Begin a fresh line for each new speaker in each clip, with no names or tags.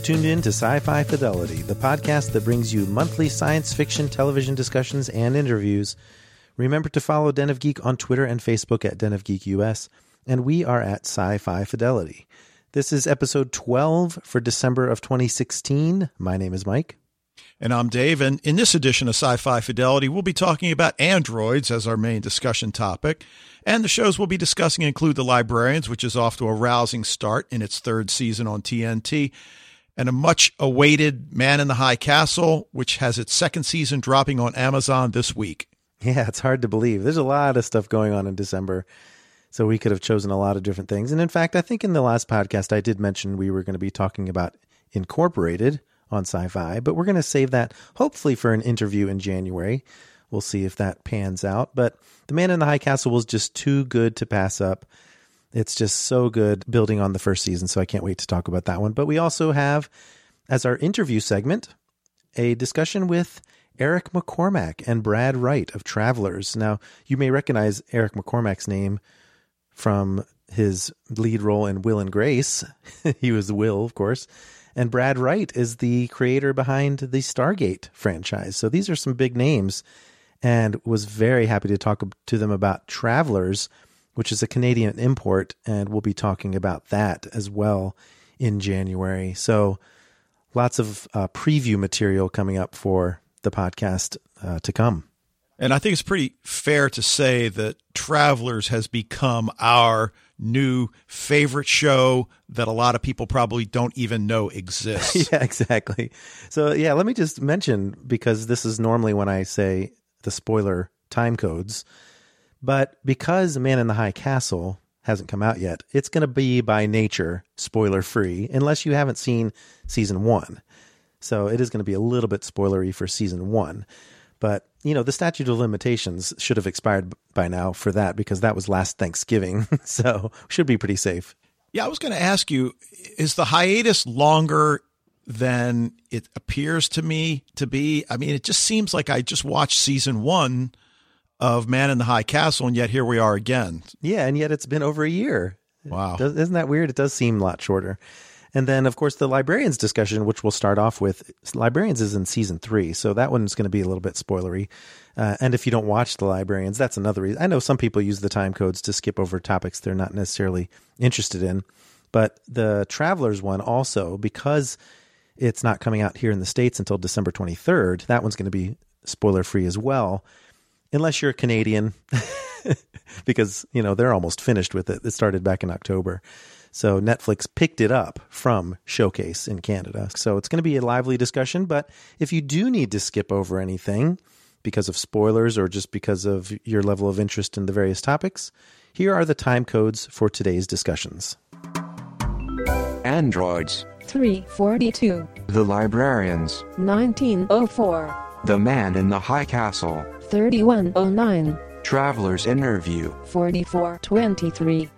You've tuned in to Sci Fi Fidelity, the podcast that brings you monthly science fiction television discussions and interviews. Remember to follow Den of Geek on Twitter and Facebook at Den of Geek US, and we are at Sci Fi Fidelity. This is episode 12 for December of 2016. My name is Mike.
And I'm Dave. And in this edition of Sci Fi Fidelity, we'll be talking about androids as our main discussion topic. And the shows we'll be discussing include The Librarians, which is off to a rousing start in its third season on TNT, and a much awaited Man in the High Castle, which has its second season dropping on Amazon this week.
Yeah, it's hard to believe. There's a lot of stuff going on in December. So we could have chosen a lot of different things. And in fact, I think in the last podcast, I did mention we were going to be talking about Incorporated on sci fi, but we're going to save that hopefully for an interview in January. We'll see if that pans out. But The Man in the High Castle was just too good to pass up. It's just so good building on the first season. So I can't wait to talk about that one. But we also have, as our interview segment, a discussion with Eric McCormack and Brad Wright of Travelers. Now, you may recognize Eric McCormack's name from his lead role in Will and Grace. he was Will, of course. And Brad Wright is the creator behind the Stargate franchise. So these are some big names and was very happy to talk to them about Travelers, which is a Canadian import. And we'll be talking about that as well in January. So lots of uh, preview material coming up for the podcast uh, to come.
And I think it's pretty fair to say that Travelers has become our new favorite show that a lot of people probably don't even know exists.
yeah, exactly. So, yeah, let me just mention because this is normally when I say the spoiler time codes, but because Man in the High Castle hasn't come out yet, it's going to be by nature spoiler free unless you haven't seen season one. So, it is going to be a little bit spoilery for season one. But, you know, the statute of limitations should have expired by now for that because that was last Thanksgiving. so should be pretty safe.
Yeah, I was going to ask you is the hiatus longer than it appears to me to be? I mean, it just seems like I just watched season one of Man in the High Castle, and yet here we are again.
Yeah, and yet it's been over a year.
Wow.
Isn't that weird? It does seem a lot shorter. And then, of course, the librarians discussion, which we'll start off with. Librarians is in season three, so that one's going to be a little bit spoilery. Uh, and if you don't watch the librarians, that's another reason. I know some people use the time codes to skip over topics they're not necessarily interested in, but the travelers one also because it's not coming out here in the states until December twenty third. That one's going to be spoiler free as well, unless you're a Canadian, because you know they're almost finished with it. It started back in October. So Netflix picked it up from Showcase in Canada. So it's going to be a lively discussion. But if you do need to skip over anything because of spoilers or just because of your level of interest in the various topics, here are the time codes for today's discussions.
Androids.
342.
The Librarians.
1904.
The Man in the High Castle.
3109.
Traveler's Interview.
4423.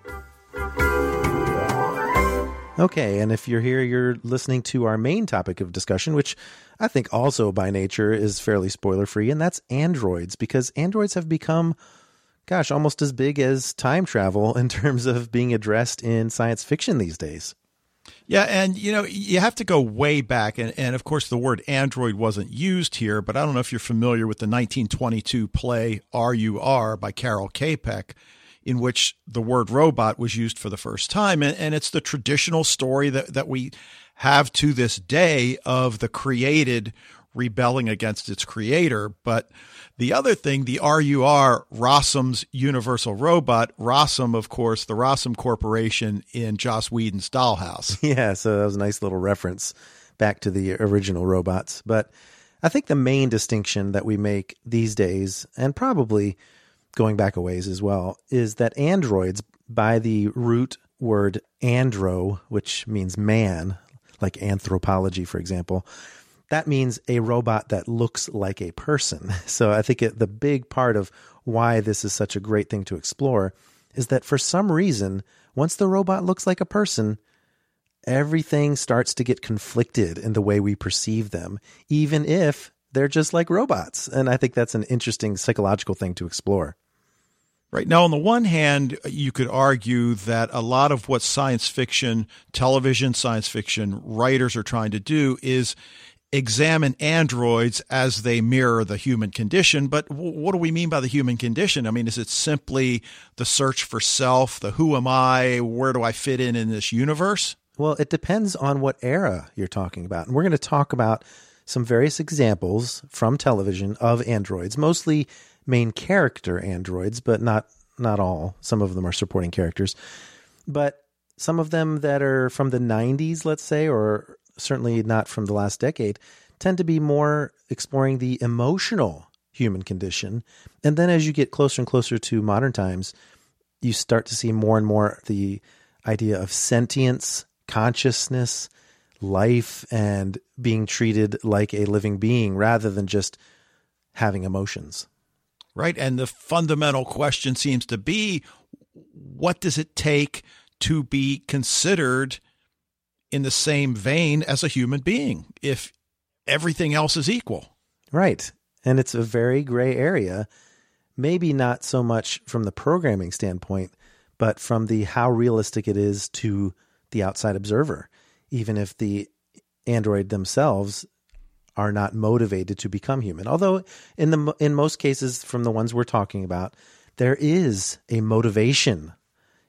Okay, and if you're here, you're listening to our main topic of discussion, which I think also by nature is fairly spoiler free, and that's androids, because androids have become, gosh, almost as big as time travel in terms of being addressed in science fiction these days.
Yeah, and you know, you have to go way back, and, and of course, the word android wasn't used here, but I don't know if you're familiar with the 1922 play RUR by Karel Čapek in which the word robot was used for the first time. And, and it's the traditional story that, that we have to this day of the created rebelling against its creator. But the other thing, the RUR, Rossum's Universal Robot, Rossum, of course, the Rossum Corporation in Joss Whedon's Dollhouse.
Yeah, so that was a nice little reference back to the original robots. But I think the main distinction that we make these days, and probably going back a ways as well, is that androids, by the root word andro, which means man, like anthropology, for example, that means a robot that looks like a person. So I think it, the big part of why this is such a great thing to explore is that for some reason, once the robot looks like a person, everything starts to get conflicted in the way we perceive them, even if they're just like robots. And I think that's an interesting psychological thing to explore.
Right. Now, on the one hand, you could argue that a lot of what science fiction, television science fiction writers are trying to do is examine androids as they mirror the human condition. But what do we mean by the human condition? I mean, is it simply the search for self, the who am I, where do I fit in in this universe?
Well, it depends on what era you're talking about. And we're going to talk about some various examples from television of androids, mostly main character androids, but not not all. Some of them are supporting characters. But some of them that are from the 90s, let's say, or certainly not from the last decade, tend to be more exploring the emotional human condition. And then as you get closer and closer to modern times, you start to see more and more the idea of sentience, consciousness, life, and being treated like a living being rather than just having emotions.
Right. And the fundamental question seems to be what does it take to be considered in the same vein as a human being if everything else is equal?
Right. And it's a very gray area, maybe not so much from the programming standpoint, but from the how realistic it is to the outside observer, even if the android themselves are not motivated to become human. Although in the in most cases from the ones we're talking about, there is a motivation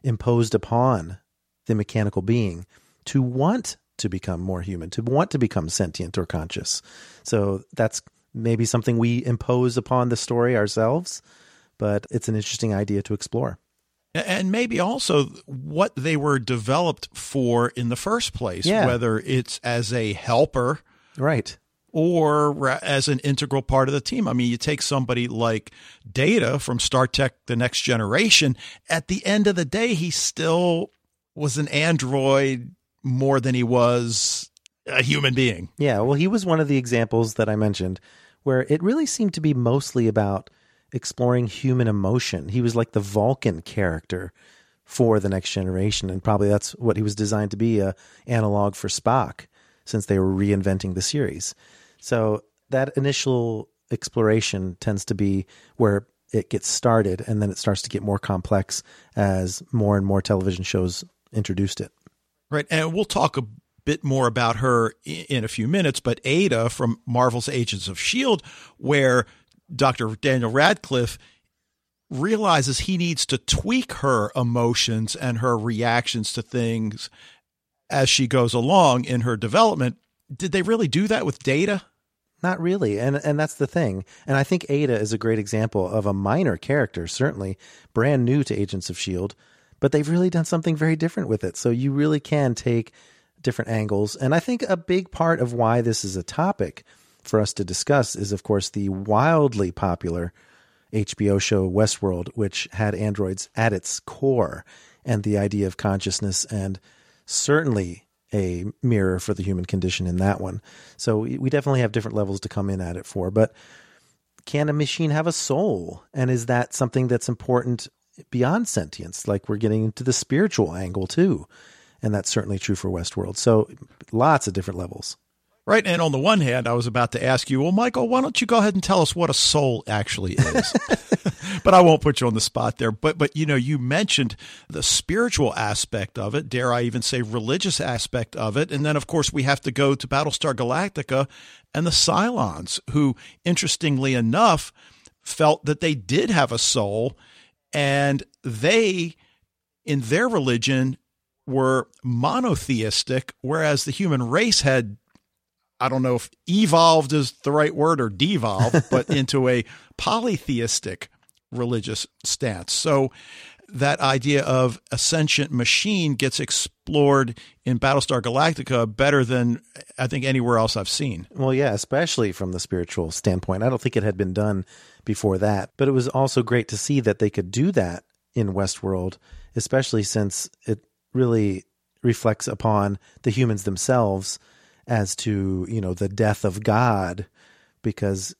imposed upon the mechanical being to want to become more human, to want to become sentient or conscious. So that's maybe something we impose upon the story ourselves, but it's an interesting idea to explore.
And maybe also what they were developed for in the first place,
Yeah.
whether it's as a helper
Right.
or as an integral part of the team. I mean, you take somebody like Data from Star Trek The Next Generation, at the end of the day, he still was an android more than he was a human being.
Yeah, well, he was one of the examples that I mentioned where it really seemed to be mostly about exploring human emotion. He was like the Vulcan character for the next generation, and probably that's what he was designed to be a analog for Spock since they were reinventing the series. So that initial exploration tends to be where it gets started, and then it starts to get more complex as more and more television shows introduced it.
Right. And we'll talk a bit more about her in a few minutes, but Ada from Marvel's Agents of S.H.I.E.L.D., where Dr. Daniel Radcliffe realizes he needs to tweak her emotions and her reactions to things as she goes along in her development. Did they really do that with Data?
Not really, and and that's the thing. And I think Ada is a great example of a minor character, certainly brand new to Agents of Shield, but they've really done something very different with it. So you really can take different angles, and I think a big part of why this is a topic for us to discuss is, of course, the wildly popular HBO show Westworld, which had androids at its core, and the idea of consciousness, and certainly a mirror for the human condition in that one. So we definitely have different levels to come in at it for. But can a machine have a soul? And is that something that's important beyond sentience? Like we're getting into the spiritual angle too. And that's certainly true for Westworld. So lots of different levels.
Right. And on the one hand, I was about to ask you, well, Michael, why don't you go ahead and tell us what a soul actually is? but I won't put you on the spot there. But, but, you know, you mentioned the spiritual aspect of it, dare I even say religious aspect of it. And then, of course, we have to go to Battlestar Galactica and the Cylons, who, interestingly enough, felt that they did have a soul and they, in their religion, were monotheistic, whereas the human race had I don't know if evolved is the right word or devolved, but into a polytheistic religious stance. So that idea of a sentient machine gets explored in Battlestar Galactica better than I think anywhere else I've seen.
Well, yeah, especially from the spiritual standpoint. I don't think it had been done before that, but it was also great to see that they could do that in Westworld, especially since it really reflects upon the humans themselves as to, you know, the death of God because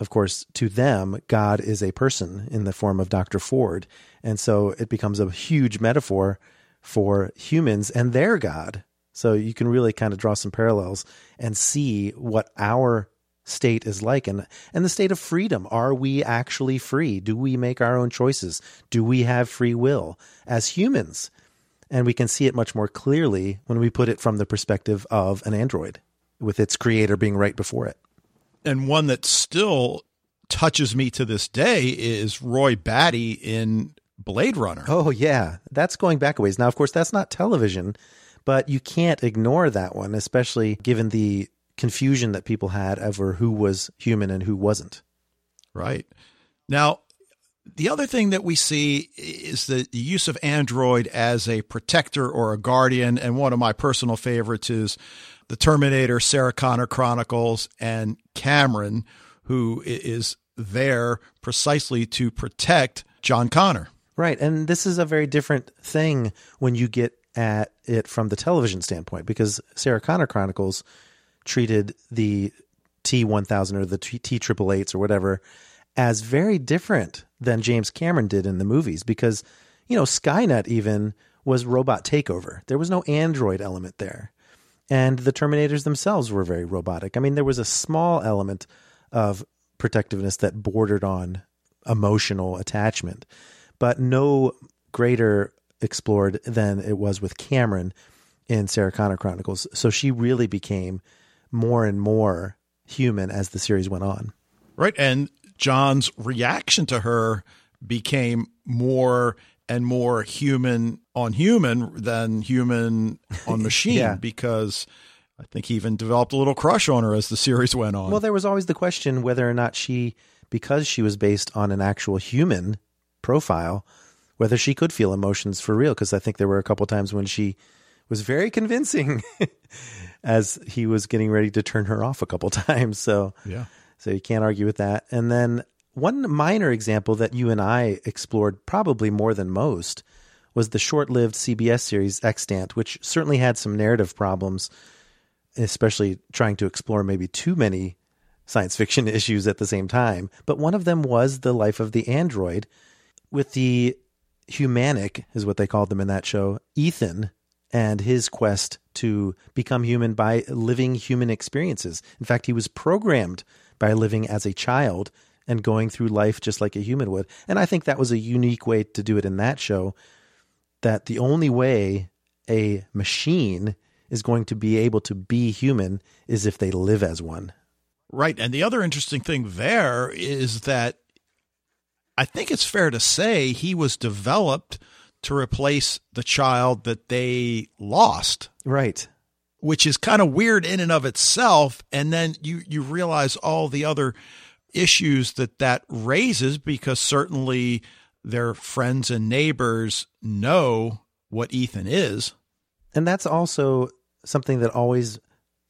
of course, to them, God is a person in the form of Dr. Ford. And so it becomes a huge metaphor for humans and their God. So you can really kind of draw some parallels and see what our state is like and and the state of freedom. Are we actually free? Do we make our own choices? Do we have free will as humans? And we can see it much more clearly when we put it from the perspective of an android with its creator being right before it.
And one that still touches me to this day is Roy Batty in Blade Runner.
Oh yeah, that's going back a ways. Now, of course, that's not television, but you can't ignore that one, especially given the confusion that people had over who was human and who wasn't.
Right. Now, the other thing that we see is the use of Android as a protector or a guardian. And one of my personal favorites is the Terminator, Sarah Connor Chronicles, and Cameron, who is there precisely to protect John Connor.
Right. And this is a very different thing when you get at it from the television standpoint because Sarah Connor Chronicles treated the T1000 or the T triple eights or whatever as very different than James Cameron did in the movies because, you know, Skynet even was robot takeover. There was no android element there. And the Terminators themselves were very robotic. I mean, there was a small element of protectiveness that bordered on emotional attachment, but no greater explored than it was with Cameron in Sarah Connor Chronicles. So she really became more and more human as the series went on.
Right. And John's reaction to her became more and more human on human than human on machine yeah. because I think he even developed a little crush on her as the series went on.
Well, there was always the question whether or not she, because she was based on an actual human profile, whether she could feel emotions for real. Because I think there were a couple times when she was very convincing as he was getting ready to turn her off a couple times. So,
yeah.
So you can't argue with that. And then one minor example that you and I explored probably more than most was the short lived CBS series Extant, which certainly had some narrative problems, especially trying to explore maybe too many science fiction issues at the same time. But one of them was the life of the android with the humanic, is what they called them in that show, Ethan, and his quest to become human by living human experiences. In fact, he was programmed by living as a child and going through life just like a human would. And I think that was a unique way to do it in that show. That the only way a machine is going to be able to be human is if they live as one.
Right. And the other interesting thing there is that I think it's fair to say he was developed to replace the child that they lost.
Right.
Which is kind of weird in and of itself. And then you, you realize all the other issues that that raises because certainly their friends and neighbors know what Ethan is.
And that's also something that always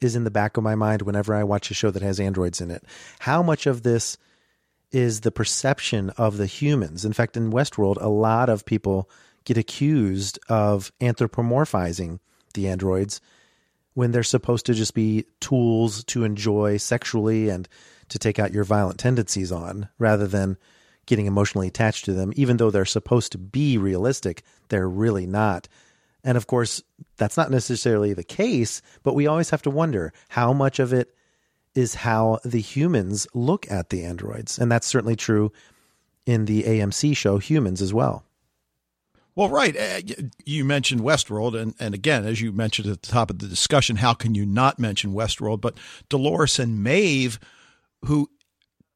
is in the back of my mind whenever I watch a show that has androids in it. How much of this is the perception of the humans? In fact, in Westworld, a lot of people get accused of anthropomorphizing the androids when they're supposed to just be tools to enjoy sexually and to take out your violent tendencies on rather than getting emotionally attached to them. Even though they're supposed to be realistic, they're really not. And of course, that's not necessarily the case, but we always have to wonder how much of it is how the humans look at the androids. And that's certainly true in the AMC show Humans as well.
Well, right. Uh, you mentioned Westworld, and, and again, as you mentioned at the top of the discussion, how can you not mention Westworld? But Dolores and Maeve who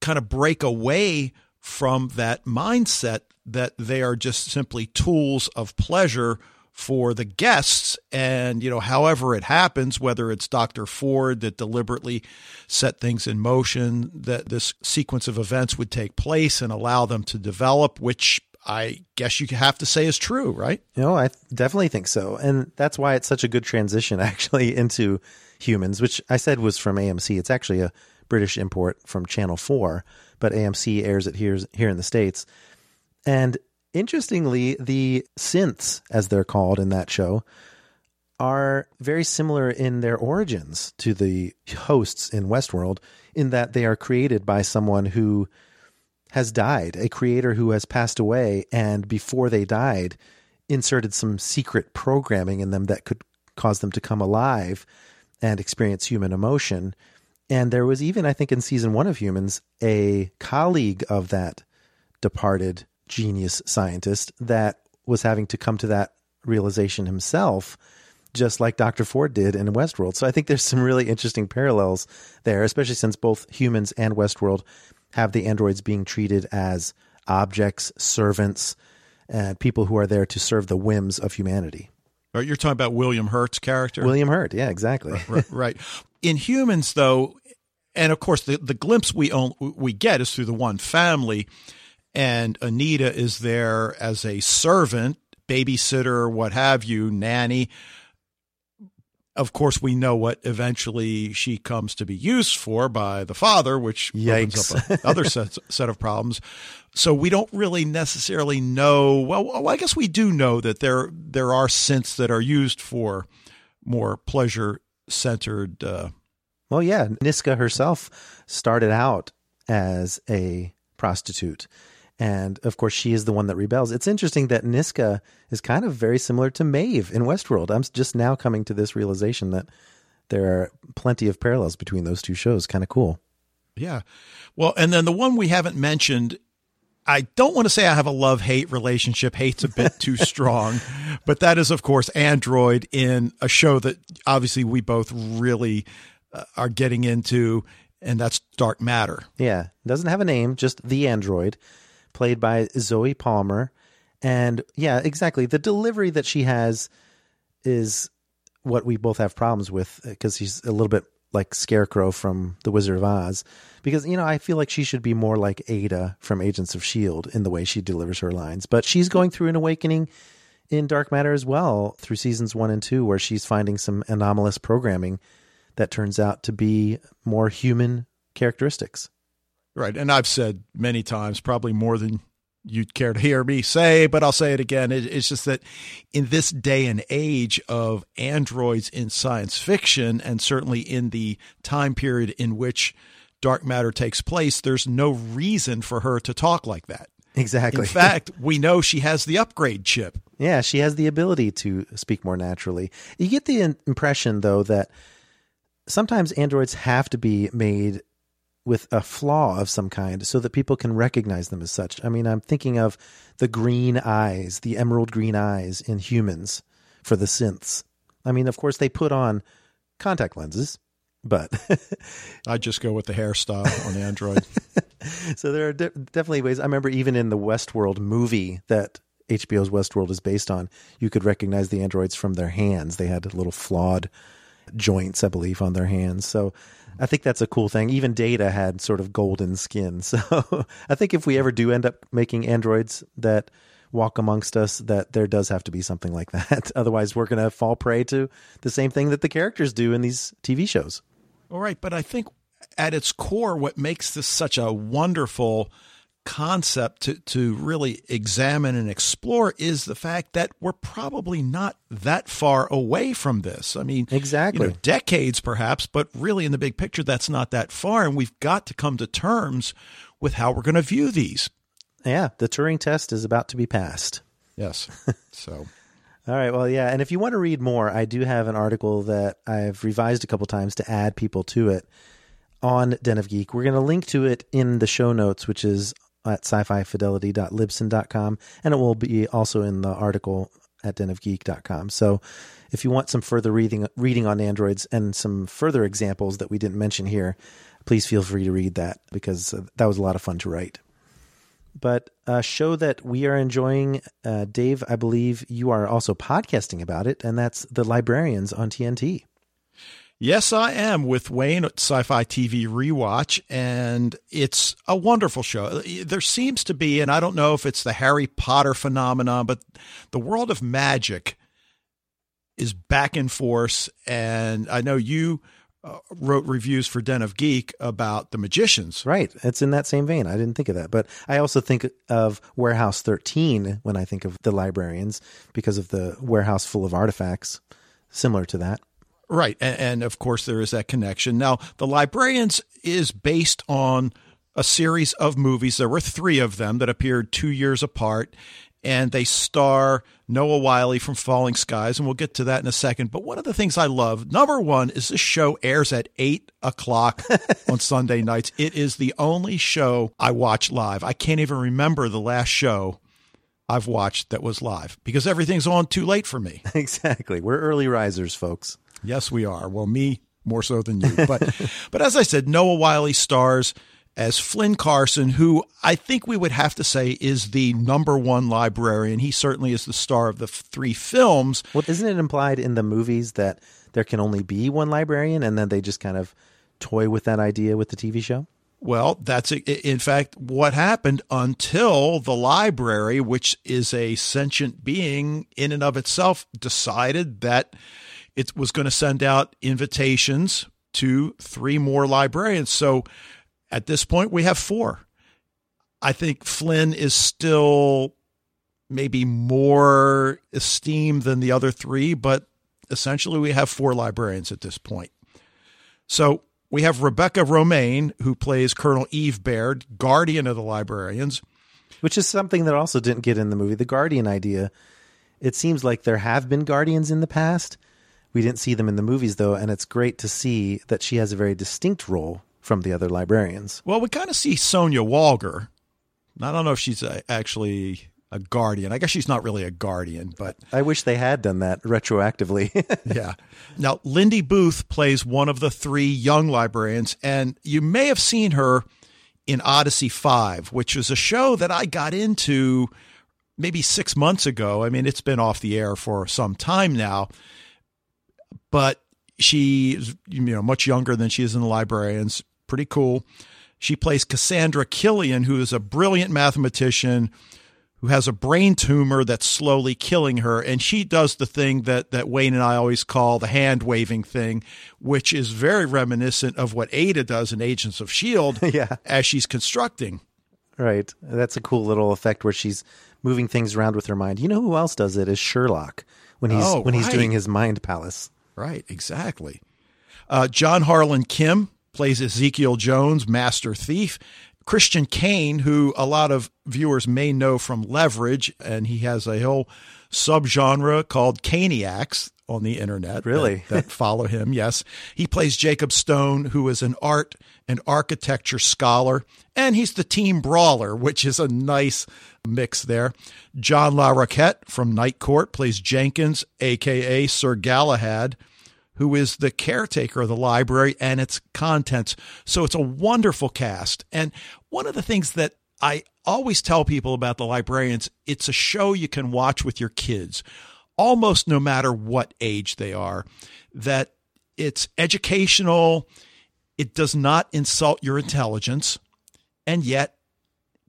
kind of break away from that mindset that they are just simply tools of pleasure for the guests and you know however it happens whether it's Dr. Ford that deliberately set things in motion that this sequence of events would take place and allow them to develop which I guess you have to say is true right
You know, I definitely think so. And that's why it's such a good transition actually into humans, which I said was from AMC. It's actually a British import from Channel 4, but AMC airs it here, here in the States. And interestingly, the synths, as they're called in that show, are very similar in their origins to the hosts in Westworld, in that they are created by someone who has died, a creator who has passed away, and before they died, inserted some secret programming in them that could cause them to come alive and experience human emotion. And there was even, I think, in season one of Humans, a colleague of that departed genius scientist that was having to come to that realization himself, just like Dr. Ford did in Westworld. So I think there's some really interesting parallels there, especially since both Humans and Westworld have the androids being treated as objects, servants, and people who are there to serve the whims of humanity.
Or you're talking about William Hurt's character
William Hurt, yeah, exactly.
right, right. In humans, though, and of course, the, the glimpse we own, we get is through the one family, and Anita is there as a servant, babysitter, what have you, nanny. Of course, we know what eventually she comes to be used for by the father, which
Yikes.
opens up another set, set of problems. So we don't really necessarily know. Well, I guess we do know that there there are synths that are used for more pleasure centered. Uh,
Well, yeah, Niska herself started out as a prostitute. And of course, she is the one that rebels. It's interesting that Niska is kind of very similar to Maeve in Westworld. I'm just now coming to this realization that there are plenty of parallels between those two shows. Kind of cool.
Yeah. Well, and then the one we haven't mentioned, I don't want to say I have a love hate relationship. Hate's a bit too strong, but that is, of course, Android in a show that obviously we both really uh, are getting into, and that's Dark Matter.
Yeah, doesn't have a name, just the android, played by Zoie Palmer. And yeah, exactly. The delivery that she has is what we both have problems with because she's a little bit like Scarecrow from The Wizard of Oz. Because, you know, I feel like she should be more like Ada from Agents of S.H.I.E.L.D. in the way she delivers her lines. But she's going through an awakening in Dark Matter as well through seasons one and two, where she's finding some anomalous programming that turns out to be more human characteristics.
Right. And I've said many times, probably more than you'd care to hear me say, but I'll say it again. It, it's just that in this day and age of androids in science fiction, and certainly in the time period in which dark matter takes place, there's no reason for her to talk like that.
Exactly.
In fact, we know she has the upgrade chip.
Yeah, she has the ability to speak more naturally. You get the impression, though, that sometimes androids have to be made with a flaw of some kind so that people can recognize them as such. I mean, I'm thinking of the green eyes, the emerald green eyes in humans for the synths. I mean, of course, they put on contact lenses, but
I just go with the hairstyle on android.
so there are de- definitely ways. I remember even in the Westworld movie that HBO's Westworld is based on, you could recognize the androids from their hands. They had little flawed joints, I believe, on their hands. So I think that's a cool thing. Even Data had sort of golden skin. So I think if we ever do end up making androids that walk amongst us, that there does have to be something like that. Otherwise, we're going to fall prey to the same thing that the characters do in these TV shows.
All right, but I think at its core, what makes this such a wonderful concept to, to really examine and explore is the fact that we're probably not that far away from this. I mean,
Exactly.
you know, decades perhaps, but really in the big picture, that's not that far. And we've got to come to terms with how we're going to view these.
Yeah, the Turing test is about to be passed.
Yes. so.
All right. Well, yeah. And if you want to read more, I do have an article that I've revised a couple times to add people to it on Den of Geek. We're going to link to it in the show notes, which is at sci-fi-fidelity.libsyn.com. And it will be also in the article at denofgeek.com. So if you want some further reading, reading on androids and some further examples that we didn't mention here, please feel free to read that because uh, that was a lot of fun to write. but a show that we are enjoying. Uh, Dave, I believe you are also podcasting about it, and that's The Librarians on TNT.
Yes, I am with Wayne at Sci Fi TV Rewatch, and it's a wonderful show. There seems to be, and I don't know if it's the Harry Potter phenomenon, but the world of magic is back in force. And I know you uh, wrote reviews for Den of Geek about the magicians.
Right. It's in that same vein. I didn't think of that. But I also think of Warehouse 13 when I think of the librarians because of the warehouse full of artifacts similar to that.
Right. And, and, of course, there is that connection. Now, The Librarians is based on a series of movies. There were three of them that appeared two years apart, and they star Noah Wyle from Falling Skies, and we'll get to that in a second. But one of the things I love, number one, is this show airs at eight o'clock on Sunday nights. It is the only show I watch live. I can't even remember the last show I've watched that was live because everything's on too late for me.
Exactly. We're early risers, folks.
Yes, we are. Well, me more so than you. But but as I said, Noah Wyle stars as Flynn Carson, who I think we would have to say is the number one librarian. He certainly is the star of the three films.
Well, isn't it implied in the movies that there can only be one librarian, and then they just kind of toy with that idea with the TV show?
Well, that's in fact what happened until the library, which is a sentient being in and of itself, decided that it was going to send out invitations to three more librarians. So at this point, we have four. I think Flynn is still maybe more esteemed than the other three, but essentially we have four librarians at this point. So we have Rebecca Romijn, who plays Colonel Eve Baird, guardian of the librarians.
Which is something that also didn't get in the movie. The guardian idea. It seems like there have been guardians in the past, we didn't see them in the movies, though, and it's great to see that she has a very distinct role from the other librarians.
Well, we kind of see Sonya Walger. I don't know if she's a, actually a guardian. I guess she's not really a guardian, but
I wish they had done that retroactively.
yeah. Now, Lindy Booth plays one of the three young librarians, and you may have seen her in Odyssey 5, which was a show that I got into maybe six months ago. I mean, it's been off the air for some time now but she's you know much younger than she is in the library, librarians. Pretty cool. She plays Cassandra Killian, who is a brilliant mathematician who has a brain tumor that's slowly killing her. And she does the thing that, that Wayne and I always call the hand waving thing, which is very reminiscent of what Ada does in Agents of S.H.I.E.L.D.
yeah.
as she's constructing.
Right. That's a cool little effect where she's moving things around with her mind. You know who else does it is Sherlock when he's
oh,
when he's doing his mind palace.
Right, exactly. Uh, John Harlan Kim plays Ezekiel Jones, Master Thief. Christian Kane, who a lot of viewers may know from Leverage, and he has a whole subgenre called Caniacs on the internet.
Really?
That, that follow him, yes. He plays Jacob Stone, who is an art and architecture scholar, and he's the team brawler, which is a nice mix there. John Larroquette from Night Court plays Jenkins, aka Sir Galahad who is the caretaker of the library and its contents. So it's a wonderful cast. And one of the things that I always tell people about the librarians, it's a show you can watch with your kids, almost no matter what age they are, that it's educational, it does not insult your intelligence, and yet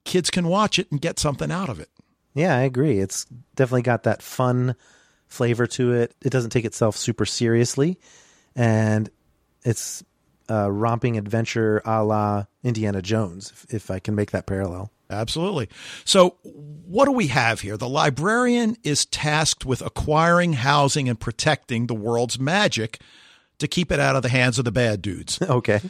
kids can watch it and get something out of it.
Yeah, I agree. It's definitely got that fun flavor to it. It doesn't take itself super seriously, and it's a romping adventure a la Indiana Jones, if, if I can make that parallel.
Absolutely. So, what do we have here? The librarian is tasked with acquiring, housing, and protecting the world's magic to keep it out of the hands of the bad dudes.
okay.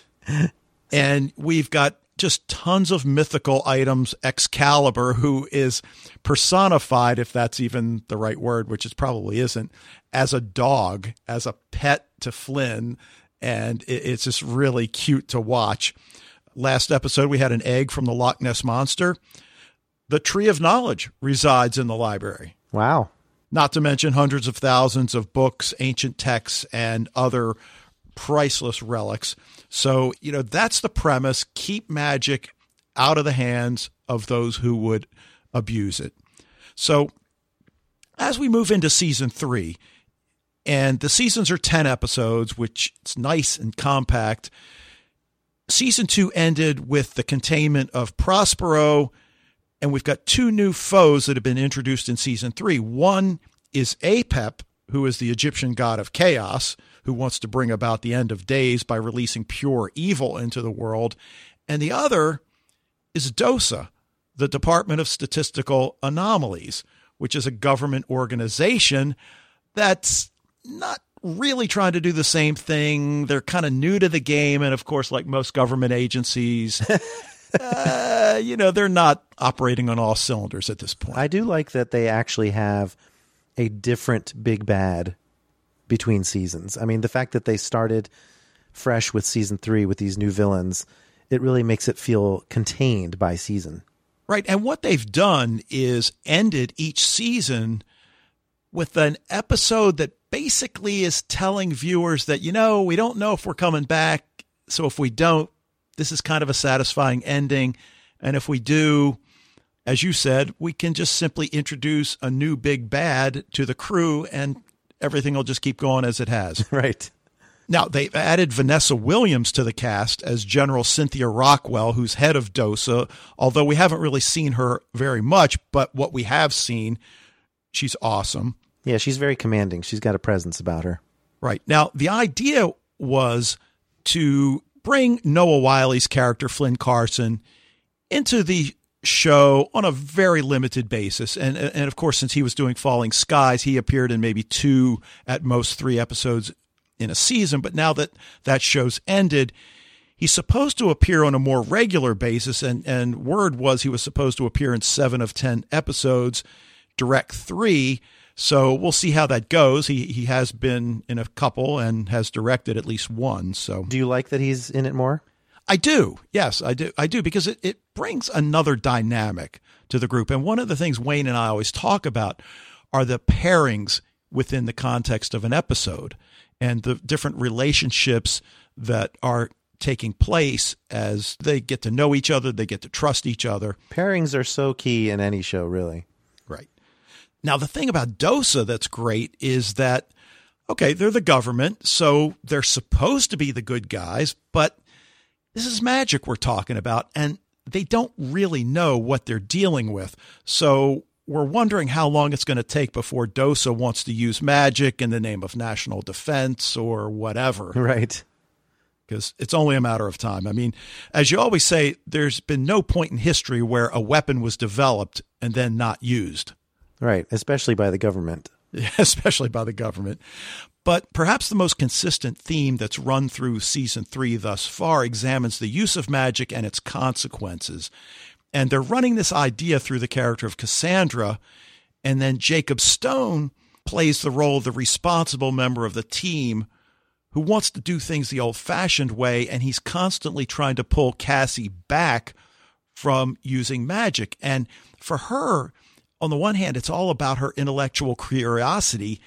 And we've got just tons of mythical items. Excalibur, who is personified, if that's even the right word, which it probably isn't, as a dog, as a pet to Flynn. And it's just really cute to watch. Last episode, we had an egg from the Loch Ness Monster. The Tree of Knowledge resides in the library.
Wow.
Not to mention hundreds of thousands of books, ancient texts, and other priceless relics. So, you know, that's the premise. Keep magic out of the hands of those who would abuse it. So, as we move into season three, and the seasons are 10 episodes, which it's nice and compact. Season two ended with the containment of Prospero, and we've got two new foes that have been introduced in season three. One is Apep, who is the Egyptian god of chaos, who wants to bring about the end of days by releasing pure evil into the world. And the other is DOSA, the Department of Statistical Anomalies, which is a government organization that's not really trying to do the same thing. They're kind of new to the game. And of course, like most government agencies, uh, you know, they're not operating on all cylinders at this point.
I do like that they actually have a different big bad between seasons. I mean, the fact that they started fresh with season three with these new villains, it really makes it feel contained by season.
Right. And what they've done is ended each season with an episode that basically is telling viewers that, you know, we don't know if we're coming back. So if we don't, this is kind of a satisfying ending. And if we do, as you said, we can just simply introduce a new big bad to the crew and everything will just keep going as it has.
Right.
Now, they've added Vanessa Williams to the cast as General Cynthia Rockwell, who's head of DOSA, although we haven't really seen her very much, but what we have seen, she's awesome.
Yeah, she's very commanding. She's got a presence about her.
Right. Now, the idea was to bring Noah Wyle's character, Flynn Carson, into the show on a very limited basis. And, and of course, since he was doing Falling Skies, he appeared in maybe two, at most three episodes in a season. But now that that show's ended, he's supposed to appear on a more regular basis. And, and word was he was supposed to appear in seven of 10 episodes, direct three. So we'll see how that goes. He he has been in a couple and has directed at least one. So
Do you like that he's in it more?
I do. Yes, I do. I do because it, it brings another dynamic to the group. And one of the things Wayne and I always talk about are the pairings within the context of an episode and the different relationships that are taking place as they get to know each other, they get to trust each other.
Pairings are so key in any show, really.
Now, the thing about DOSA that's great is that, okay, they're the government, so they're supposed to be the good guys, but this is magic we're talking about, and they don't really know what they're dealing with. So we're wondering how long it's going to take before DOSA wants to use magic in the name of national defense or whatever.
Right.
Because it's only a matter of time. I mean, as you always say, there's been no point in history where a weapon was developed and then not used.
Right. Especially by the government.
especially by the government. But perhaps the most consistent theme that's run through season three thus far examines the use of magic and its consequences. And they're running this idea through the character of Cassandra. And then Jacob Stone plays the role of the responsible member of the team who wants to do things the old fashioned way. And he's constantly trying to pull Cassie back from using magic. And for her, on the one hand, it's all about her intellectual curiosity.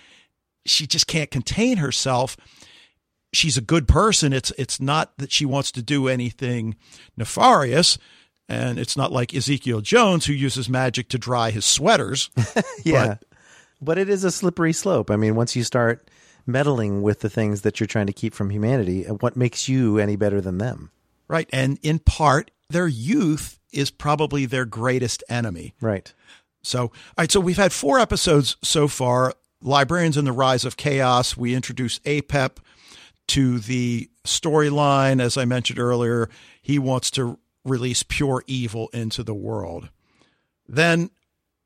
She just can't contain herself. She's a good person. It's it's not that she wants to do anything nefarious, and it's not like Ezekiel Jones who uses magic to dry his sweaters.
Yeah.
But-
But, it is a slippery slope. I mean, once you start meddling with the things that you're trying to keep from humanity, uh, what makes you any better than them?
right, and in part, their youth is probably their greatest enemy.
Right.
So, all right, so we've had four episodes so far. Librarians and the Rise of Chaos. We introduced APEP to the storyline. As I mentioned earlier, he wants to release pure evil into the world. Then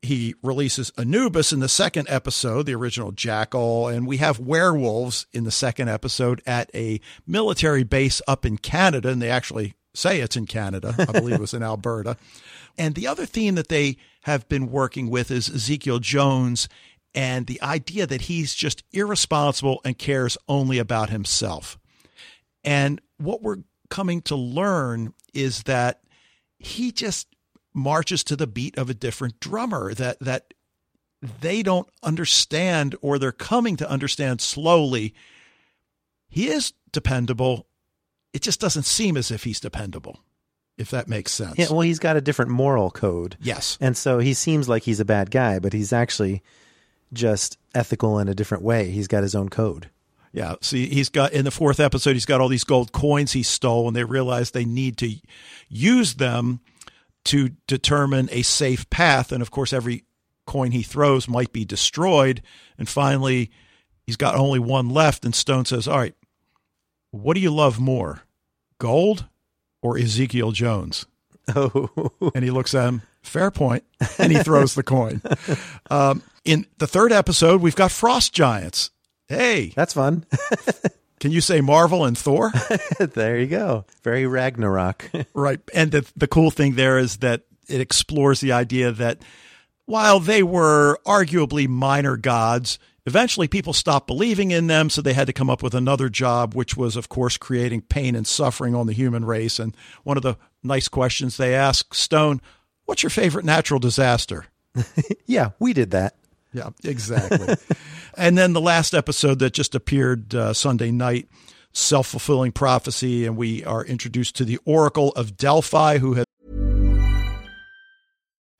he releases Anubis in the second episode, the original Jackal, and we have werewolves in the second episode at a military base up in Canada, and they actually say it's in Canada. I believe it was in Alberta. And the other theme that they have been working with is Ezekiel Jones and the idea that he's just irresponsible and cares only about himself. And what we're coming to learn is that he just marches to the beat of a different drummer that that they don't understand or they're coming to understand slowly. He is dependable. It just doesn't seem as if he's dependable. If that makes sense.
Yeah, well, he's got a different moral code.
yes.
And so he seems like he's a bad guy, but he's actually just ethical in a different way. He's got his own code.
Yeah. See, he's got in the fourth episode, he's got all these gold coins he stole, and they realize they need to use them to determine a safe path. And of course, every coin he throws might be destroyed. And finally, he's got only one left. And Stone says, All right, what do you love more, gold or Ezekiel Jones?
Oh,
And he looks at him, fair point, and he throws the coin. Um, in the third episode, we've got frost giants. Hey,
that's fun.
can you say Marvel and Thor?
there you go. Very Ragnarok.
right. And the, the cool thing there is that it explores the idea that while they were arguably minor gods, eventually people stopped believing in them. So they had to come up with another job, which was, of course, creating pain and suffering on the human race. And one of the nice questions they ask Stone, what's your favorite natural disaster?
yeah, we did that.
Yeah, exactly. and then the last episode that just appeared uh, Sunday night, self fulfilling prophecy, and we are introduced to the Oracle of Delphi, who has.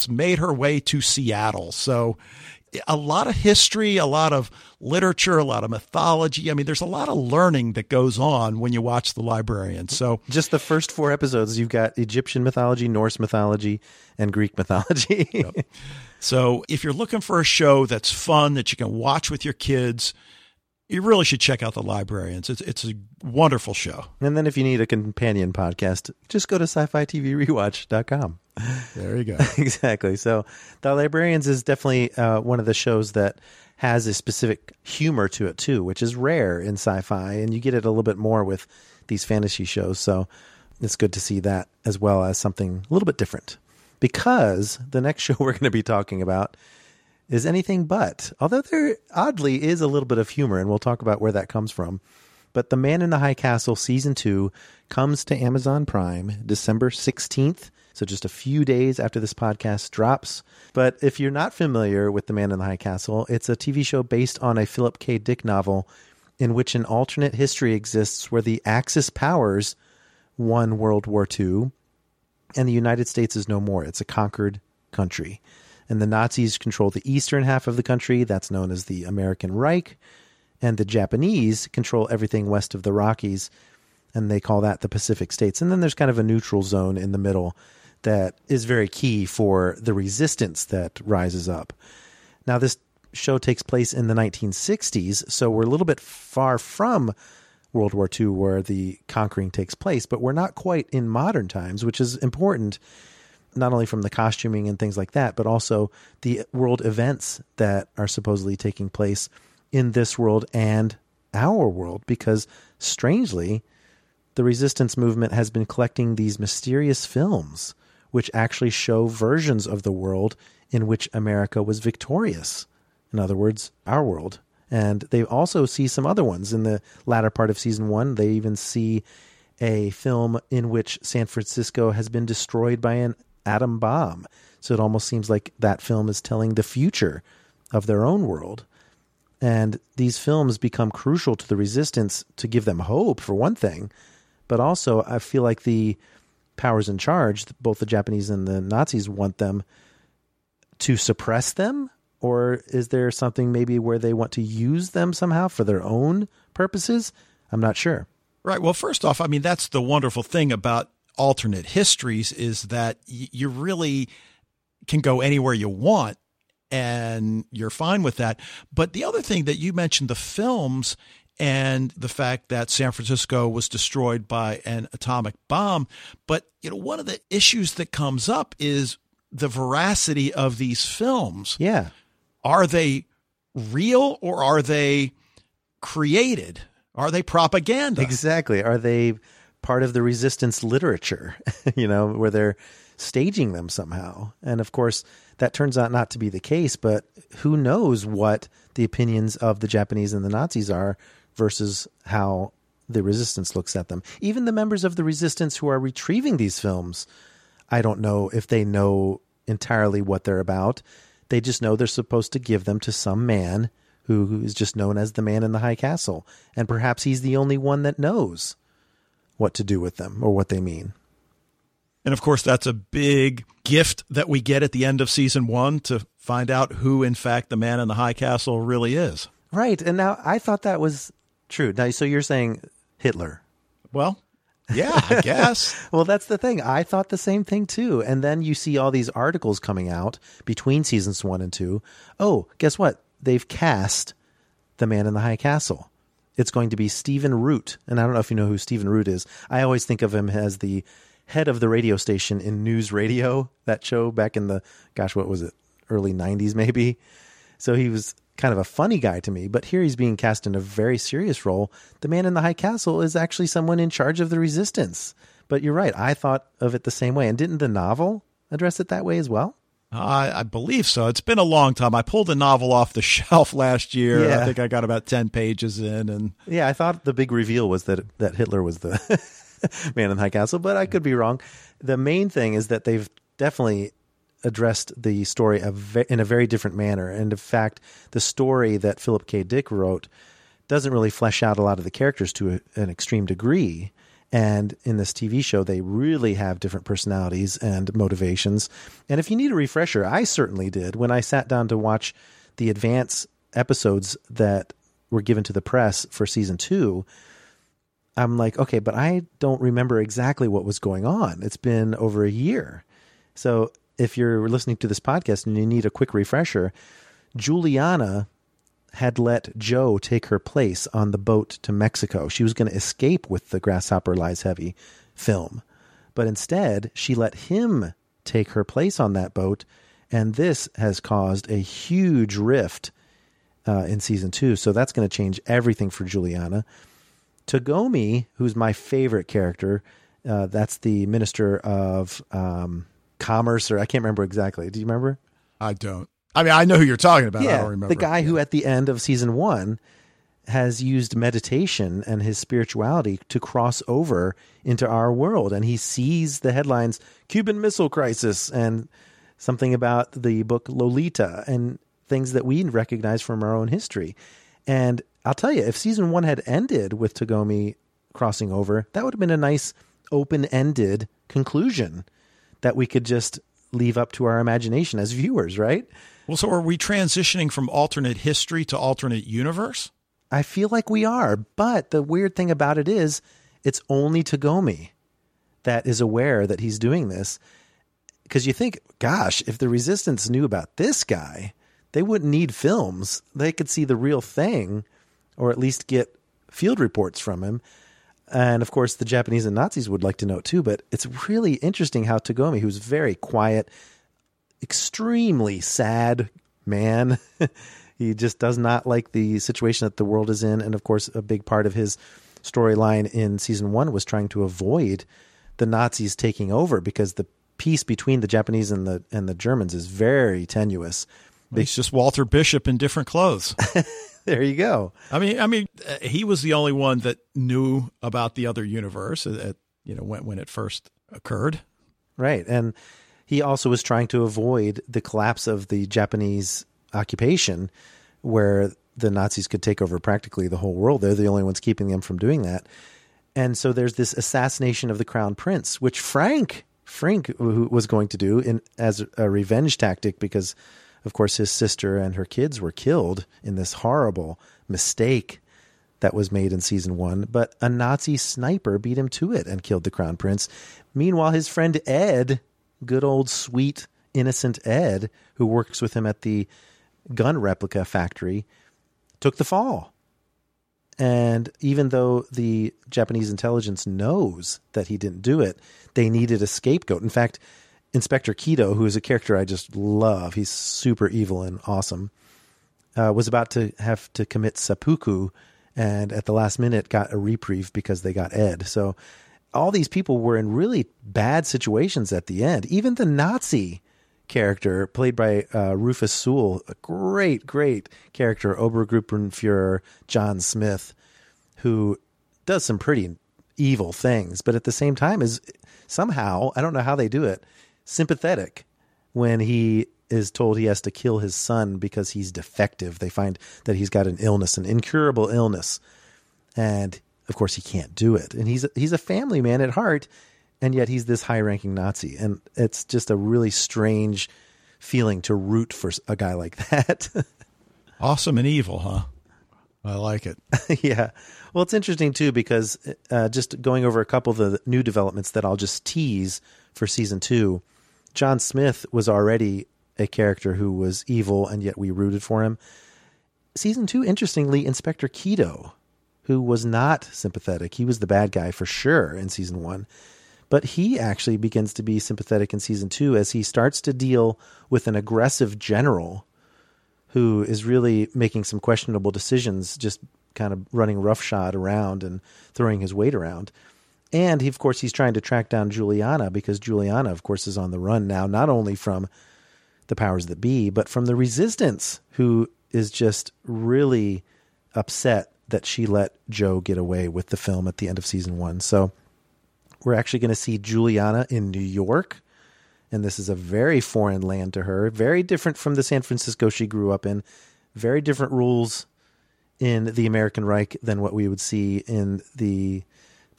It's made her way to Seattle. So a lot of history, a lot of literature, a lot of mythology. I mean, there's a lot of learning that goes on when you watch The Librarian. So
Just the first four episodes, you've got Egyptian mythology, Norse mythology, and Greek mythology.
So if you're looking for a show that's fun that you can watch with your kids, you really should check out The Librarians. It's it's a wonderful show.
and then if you need a companion podcast, just go to sci-fi TV rewatch.com.
There you go.
exactly. So, The Librarians is definitely uh, one of the shows that has a specific humor to it too, which is rare in sci-fi, and you get it a little bit more with these fantasy shows. So, it's good to see that as well as something a little bit different. Because the next show we're going to be talking about is anything but, although there oddly is a little bit of humor, and we'll talk about where that comes from. But The Man in the High Castle season two comes to Amazon Prime December 16th. So just a few days after this podcast drops. But if you're not familiar with The Man in the High Castle, it's a TV show based on a Philip K. Dick novel in which an alternate history exists where the Axis powers won World War II and the United States is no more. It's a conquered country. And the Nazis control the eastern half of the country, that's known as the American Reich, and the Japanese control everything west of the Rockies, and they call that the Pacific States. And then there's kind of a neutral zone in the middle that is very key for the resistance that rises up. Now, this show takes place in the 1960s, so we're a little bit far from World War II where the conquering takes place, but we're not quite in modern times, which is important not only from the costuming and things like that, but also the world events that are supposedly taking place in this world and our world. Because strangely, the resistance movement has been collecting these mysterious films which actually show versions of the world in which America was victorious. In other words, our world. And they also see some other ones in the latter part of season one. They even see a film in which San Francisco has been destroyed by an atom bomb. So it almost seems like that film is telling the future of their own world. And these films become crucial to the resistance to give them hope, for one thing. But also, I feel like the powers in charge, both the Japanese and the Nazis, want them to suppress them? Or is there something maybe where they want to use them somehow for their own purposes? I'm not sure.
Right. Well, first off, I mean, that's the wonderful thing about alternate histories is that y- you really can go anywhere you want and you're fine with that. But the other thing that you mentioned, the films and the fact that San Francisco was destroyed by an atomic bomb. But, you know, one of the issues that comes up is the veracity of these films.
Yeah.
Are they real or are they created? Are they propaganda?
Exactly. Are they part of the resistance literature, you know, where they're staging them somehow? And of course, that turns out not to be the case, but who knows what the opinions of the Japanese and the Nazis are versus how the resistance looks at them. Even the members of the resistance who are retrieving these films, I don't know if they know entirely what they're about. They just know they're supposed to give them to some man who is just known as the man in the high castle. And perhaps he's the only one that knows what to do with them or what they mean.
And of course, that's a big gift that we get at the end of season one to find out who, in fact, the man in the high castle really is.
Right. And now I thought that was true. Now, so you're saying Hitler.
Well, yeah, I guess.
well, that's the thing. I thought the same thing too. And then you see all these articles coming out between seasons one and two. Oh, guess what? They've cast the man in the high castle. It's going to be Stephen Root. And I don't know if you know who Stephen Root is. I always think of him as the head of the radio station in News Radio, that show back in the, gosh, what was it? Early 90s, maybe. So he was kind of a funny guy to me, but here he's being cast in a very serious role. The man in the high castle is actually someone in charge of the resistance. But you're right. I thought of it the same way. And didn't the novel address it that way as well?
I, I believe so. It's been a long time. I pulled the novel off the shelf last year.
Yeah.
I think I got about 10 pages in and
Yeah, I thought the big reveal was that that Hitler was the man in the high castle, but I could be wrong. The main thing is that they've definitely addressed the story in a very different manner. And in fact, the story that Philip K. Dick wrote doesn't really flesh out a lot of the characters to a, an extreme degree. And in this TV show, they really have different personalities and motivations. And if you need a refresher, I certainly did when I sat down to watch the advance episodes that were given to the press for season two. I'm like, okay, but I don't remember exactly what was going on. It's been over a year. So if you're listening to this podcast and you need a quick refresher, Juliana had let Joe take her place on the boat to Mexico. She was going to escape with the Grasshopper Lies Heavy film. But instead, she let him take her place on that boat. And this has caused a huge rift uh, in season two. So that's going to change everything for Juliana. Tagomi, who's my favorite character, uh, that's the minister of um, commerce, or I can't remember exactly. Do you remember?
I don't. I mean, I know who you're talking about. I
yeah,
don't remember.
the guy who at the end of season one has used meditation and his spirituality to cross over into our world, and he sees the headlines "Cuban Missile Crisis" and something about the book Lolita and things that we recognize from our own history. And I'll tell you, if season one had ended with Tagomi crossing over, that would have been a nice open-ended conclusion that we could just leave up to our imagination as viewers, right?
Well, so are we transitioning from alternate history to alternate universe?
I feel like we are, but the weird thing about it is it's only Tagomi that is aware that he's doing this. Because you think, gosh, if the resistance knew about this guy, they wouldn't need films. They could see the real thing or at least get field reports from him. And of course, the Japanese and Nazis would like to know too. But it's really interesting how Tagomi, who's very quiet, extremely sad man, he just does not like the situation that the world is in. And of course, a big part of his storyline in season one was trying to avoid the Nazis taking over because the peace between the Japanese and the and the Germans is very tenuous.
It's just Walter Bishop in different clothes.
There you go.
I mean, I mean, uh, he was the only one that knew about the other universe. At, you know, when when it first occurred.
Right. And he also was trying to avoid the collapse of the Japanese occupation where the Nazis could take over practically the whole world. They're the only ones keeping them from doing that. And so there's this assassination of the crown prince, which Frank Frank was going to do in as a revenge tactic because of course his sister and her kids were killed in this horrible mistake that was made in season one, but a Nazi sniper beat him to it and killed the crown prince. Meanwhile, his friend Ed, good old sweet innocent Ed, who works with him at the gun replica factory, took the fall. And even though the Japanese intelligence knows that he didn't do it, they needed a scapegoat. In fact, Inspector Kido, who is a character I just love, he's super evil and awesome, uh, was about to have to commit seppuku and at the last minute got a reprieve because they got Ed. So all these people were in really bad situations at the end. Even the Nazi character, played by uh, Rufus Sewell, a great, great character, Obergruppenführer John Smith, who does some pretty evil things, but at the same time is somehow, I don't know how they do it, sympathetic when he is told he has to kill his son because he's defective. They find that he's got an illness, an incurable illness. And of course he can't do it. And he's he's a family man at heart, and yet he's this high-ranking Nazi. And it's just a really strange feeling to root for a guy like that.
Awesome and evil, huh? I like it.
yeah. Well, it's interesting too because uh, just going over a couple of the new developments that I'll just tease for season two. John Smith was already a character who was evil, and yet we rooted for him. Season two, interestingly, Inspector Kido, who was not sympathetic. He was the bad guy for sure in season one. But he actually begins to be sympathetic in season two as he starts to deal with an aggressive general who is really making some questionable decisions, just kind of running roughshod around and throwing his weight around. And he, of course, he's trying to track down Juliana because Juliana, of course, is on the run now, not only from the powers that be, but from the resistance, who is just really upset that she let Joe get away with the film at the end of season one. So we're actually going to see Juliana in New York. And this is a very foreign land to her, very different from the San Francisco she grew up in, very different rules in the American Reich than what we would see in the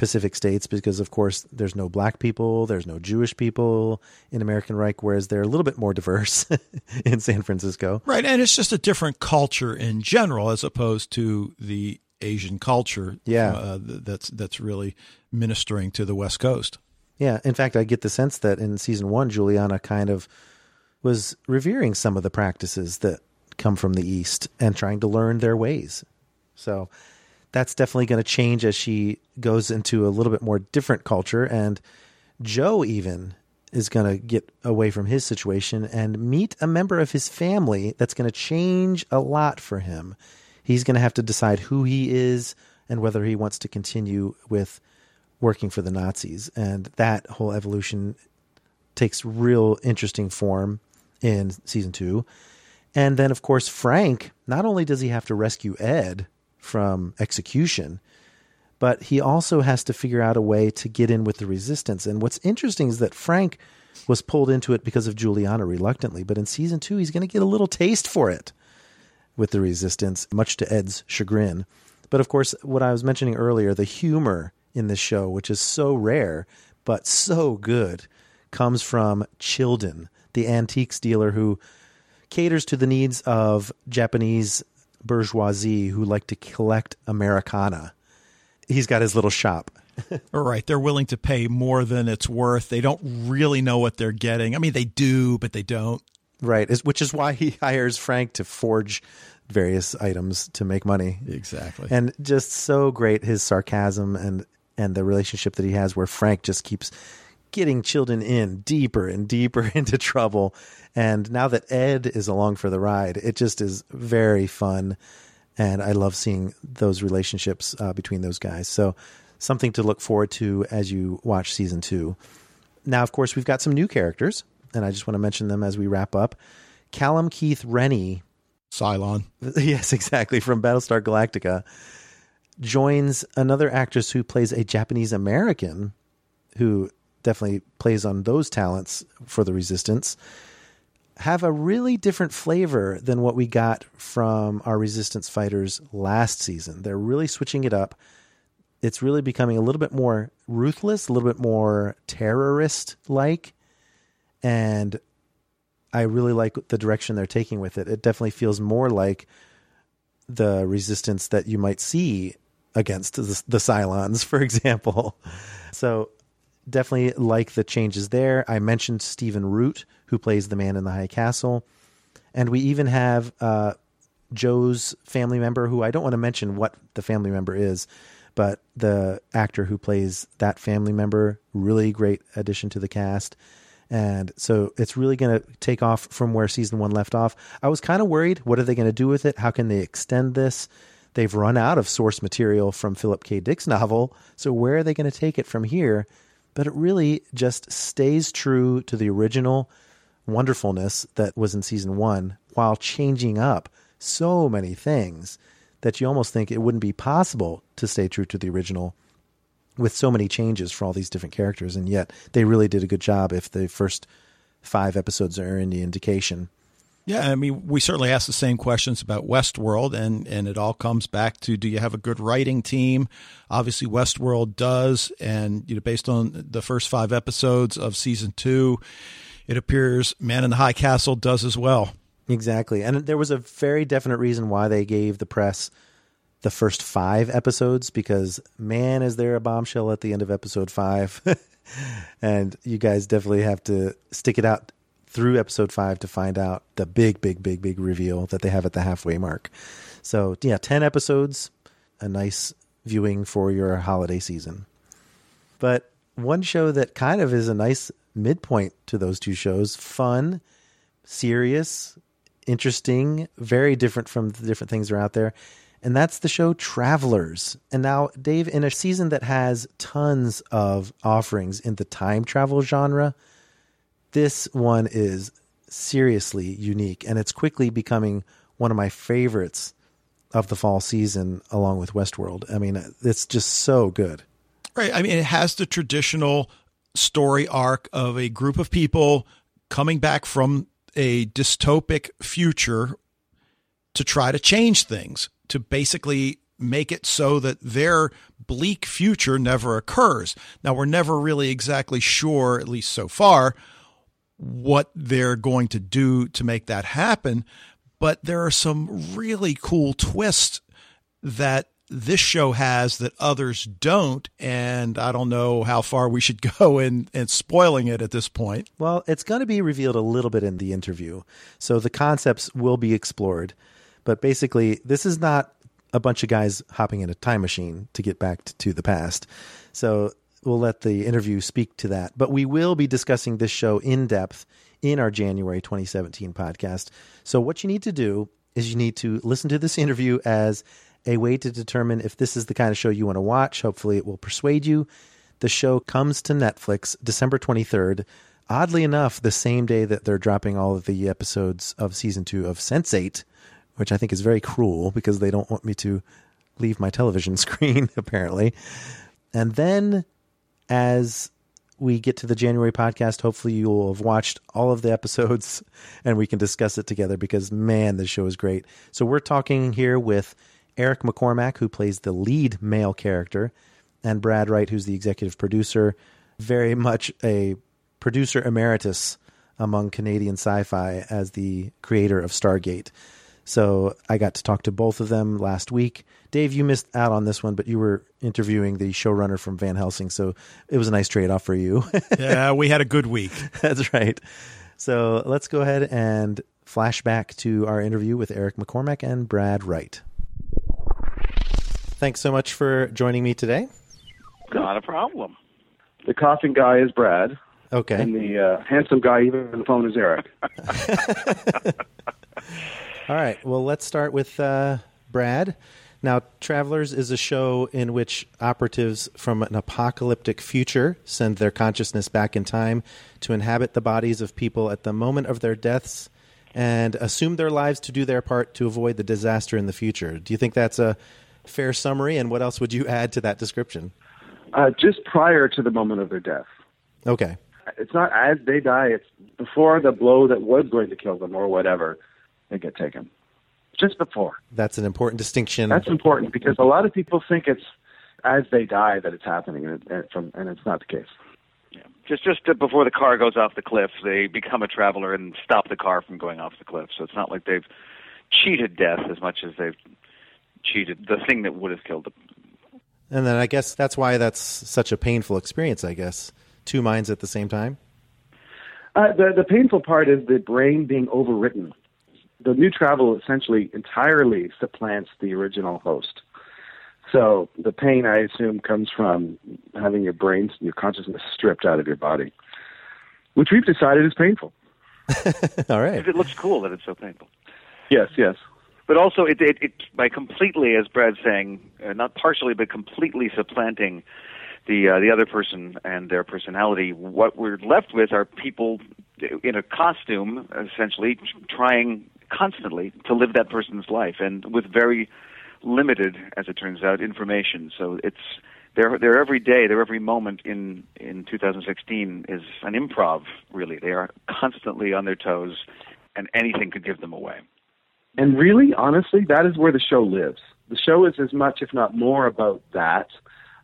Pacific states because, of course, there's no black people, there's no Jewish people in American Reich, whereas they're a little bit more diverse in San Francisco.
Right. And it's just a different culture in general as opposed to the Asian culture
yeah.
Uh, that's, that's really ministering to the West Coast.
Yeah. In fact, I get the sense that in season one, Juliana kind of was revering some of the practices that come from the East and trying to learn their ways. So that's definitely going to change as she goes into a little bit more different culture. And Joe even is going to get away from his situation and meet a member of his family that's going to change a lot for him. He's going to have to decide who he is and whether he wants to continue with working for the Nazis. And that whole evolution takes real interesting form in season two. And then, of course, Frank, not only does he have to rescue Ed, from execution. But he also has to figure out a way to get in with the resistance. And what's interesting is that Frank was pulled into it because of Juliana reluctantly. But in season two, he's going to get a little taste for it with the resistance, much to Ed's chagrin. But of course, what I was mentioning earlier, the humor in this show, which is so rare but so good, comes from Childan, the antiques dealer who caters to the needs of Japanese bourgeoisie who like to collect Americana. He's got his little shop.
All right. They're willing to pay more than it's worth. They don't really know what they're getting. I mean, they do, but they don't.
Right. Which is why he hires Frank to forge various items to make money.
Exactly.
And just so great his sarcasm and and the relationship that he has where Frank just keeps getting Childan in deeper and deeper into trouble and now that Ed is along for the ride, it just is very fun. And I love seeing those relationships uh, between those guys. So, something to look forward to as you watch season two. Now, of course, we've got some new characters, and I just want to mention them as we wrap up. Callum Keith Rennie.
Cylon.
Yes, exactly. From Battlestar Galactica. Joins another actress who plays a Japanese American who definitely plays on those talents for the resistance have a really different flavor than what we got from our resistance fighters last season. They're really switching it up. It's really becoming a little bit more ruthless, a little bit more terrorist like. And I really like the direction they're taking with it. It definitely feels more like the resistance that you might see against the, the Cylons, for example. So definitely like the changes there. I mentioned Stephen Root, who plays the man in the high castle. And we even have uh, Joe's family member, who I don't want to mention what the family member is, but the actor who plays that family member, really great addition to the cast. And so it's really going to take off from where season one left off. I was kind of worried. What are they going to do with it? How can they extend this? They've run out of source material from Philip K. Dick's novel. So where are they going to take it from here? But it really just stays true to the original wonderfulness that was in season one while changing up so many things that you almost think it wouldn't be possible to stay true to the original with so many changes for all these different characters. And yet they really did a good job if the first five episodes are any indication.
Yeah, I mean, we certainly ask the same questions about Westworld, and, and it all comes back to do you have a good writing team? Obviously, Westworld does, and you know, based on the first five episodes of season two, it appears Man in the High Castle does as well.
Exactly. And there was a very definite reason why they gave the press the first five episodes because, man, is there a bombshell at the end of episode five. and you guys definitely have to stick it out through episode five to find out the big, big, big, big reveal that they have at the halfway mark. So, yeah, 10 episodes, a nice viewing for your holiday season. But one show that kind of is a nice midpoint to those two shows fun, serious, interesting, very different from the different things that are out there. And that's the show Travelers. And now, Dave, in a season that has tons of offerings in the time travel genre, this one is seriously unique. And it's quickly becoming one of my favorites of the fall season, along with Westworld. I mean, it's just so good.
Right. I mean, it has the traditional story arc of a group of people coming back from a dystopic future to try to change things, to basically make it so that their bleak future never occurs. Now, we're never really exactly sure, at least so far, what they're going to do to make that happen, but there are some really cool twists that this show has that others don't, and I don't know how far we should go in, in spoiling it at this point.
Well, it's going to be revealed a little bit in the interview. So the concepts will be explored. But basically, this is not a bunch of guys hopping in a time machine to get back to, to the past. So we'll let the interview speak to that. But we will be discussing this show in depth in our January 2017 podcast. So what you need to do is you need to listen to this interview as a way to determine if this is the kind of show you want to watch. Hopefully, it will persuade you. The show comes to Netflix December 23rd. Oddly enough, the same day that they're dropping all of the episodes of season two of Sense8, which I think is very cruel because they don't want me to leave my television screen, apparently. And then as we get to the January podcast, hopefully you will have watched all of the episodes and we can discuss it together because, man, this show is great. So we're talking here with Eric McCormack, who plays the lead male character, and Brad Wright, who's the executive producer, very much a producer emeritus among Canadian sci fi as the creator of Stargate. So I got to talk to both of them last week. Dave, you missed out on this one, but you were interviewing the showrunner from Van Helsing, so it was a nice trade off for you.
yeah, we had a good week.
That's right. So let's go ahead and flash back to our interview with Eric McCormack and Brad Wright. Thanks so much for joining me today.
Not a problem.
The coughing guy is Brad,
Okay.
and the uh, handsome guy even on the phone is Eric.
All right. Well, let's start with uh, Brad. Now, Travelers is a show in which operatives from an apocalyptic future send their consciousness back in time to inhabit the bodies of people at the moment of their deaths and assume their lives to do their part to avoid the disaster in the future. Do you think that's a fair summary? And what else would you add to that description?
Uh, just prior to the moment of their death.
Okay.
It's not as they die, it's before the blow that was going to kill them or whatever, they get taken. Just before.
That's an important distinction.
That's important because a lot of people think it's as they die that it's happening, and, it, and, from, and it's not the case.
Yeah. Just just uh, before the car goes off the cliff, they become a traveler and stop the car from going off the cliff. So it's not like they've cheated death as much as they've cheated the thing that would have killed them.
And then I guess that's why that's such a painful experience, I guess. Two minds at the same time.
Uh, the the painful part is the brain being overwritten. The new travel essentially entirely supplants the original host. So the pain, I assume, comes from having your brain, your consciousness stripped out of your body, which we've decided is painful.
All right.
It looks cool that it's so painful.
Yes, yes.
But also, it, it, it by completely, as Brad's saying, uh, not partially, but completely supplanting the uh, the other person and their personality. What we're left with are people in a costume, essentially trying constantly to live that person's life, and with very limited, as it turns out, information. So it's their their every day, their every moment in in 2016 is an improv. Really, they are constantly on their toes, and anything could give them away.
And really, honestly, that is where the show lives. The show is as much, if not more, about that,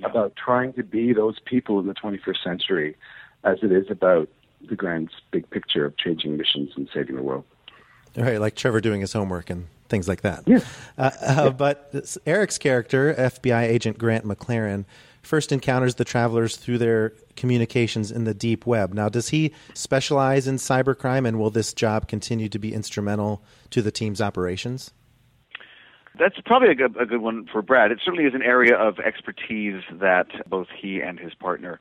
about trying to be those people in the 21st century, as it is about the grand big picture of changing missions and saving the world.
Right, like Trevor doing his homework and things like that.
Yeah.
Uh, uh, But Eric's character, FBI agent Grant McLaren, first encounters the travelers through their communications in the deep web. Now, does he specialize in cybercrime, and will this job continue to be instrumental to the team's operations?
That's probably a good, a good one for Brad. It certainly is an area of expertise that both he and his partner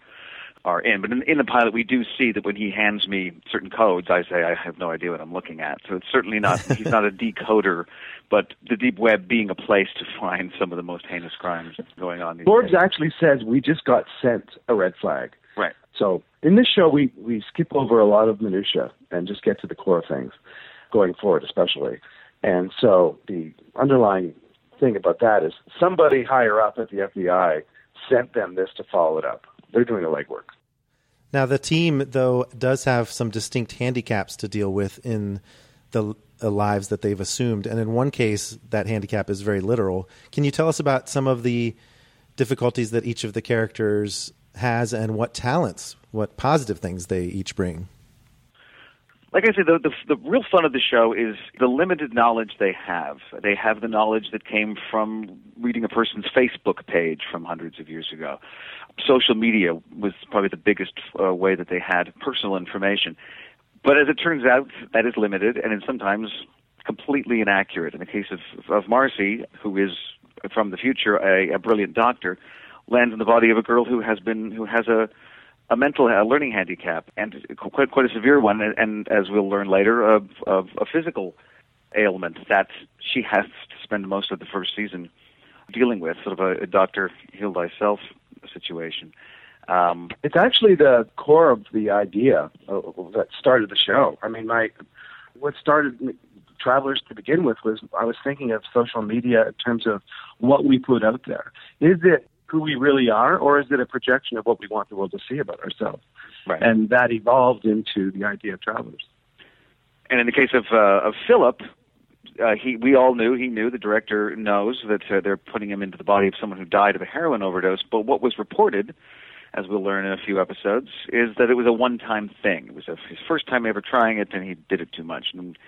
are in. But in, in the pilot, we do see that when he hands me certain codes, I say I have no idea what I'm looking at. So it's certainly not he's not a decoder, but the deep web being a place to find some of the most heinous crimes going on. These
Forbes
days.
actually says we just got sent a red flag.
Right.
So in this show, we, we skip over a lot of minutia and just get to the core of things, going forward especially. And so the underlying thing about that is somebody higher up at the FBI sent them this to follow it up. They're doing the legwork.
Now, the team, though, does have some distinct handicaps to deal with in the uh, lives that they've assumed. And in one case, that handicap is very literal. Can you tell us about some of the difficulties that each of the characters has and what talents, what positive things they each bring?
like I said, the, the the real fun of the show is the limited knowledge they have. They have the knowledge that came from reading a person's Facebook page from hundreds of years ago. Social media was probably the biggest uh, way that they had personal information. But as it turns out, that is limited and is sometimes completely inaccurate. In the case of of Marcy, who is from the future a, a brilliant doctor, lands in the body of a girl who has been who has a a mental a learning handicap and quite quite a severe one and, and as we'll learn later of of a physical ailment that she has to spend most of the first season dealing with sort of a, a doctor heal thyself situation um,
It's actually the core of the idea of, that started the show. I mean, my what started Travelers to begin with was I was thinking of social media in terms of what we put out there. Is it who we really are, or is it a projection of what we want the world to see about ourselves?
right
And that evolved into the idea of Travelers.
And in the case of uh, of Philip, uh, he we all knew he knew the director knows that uh, they're putting him into the body of someone who died of a heroin overdose. But what was reported, as we'll learn in a few episodes, is that it was a one-time thing. It was a, his first time ever trying it, and he did it too much. And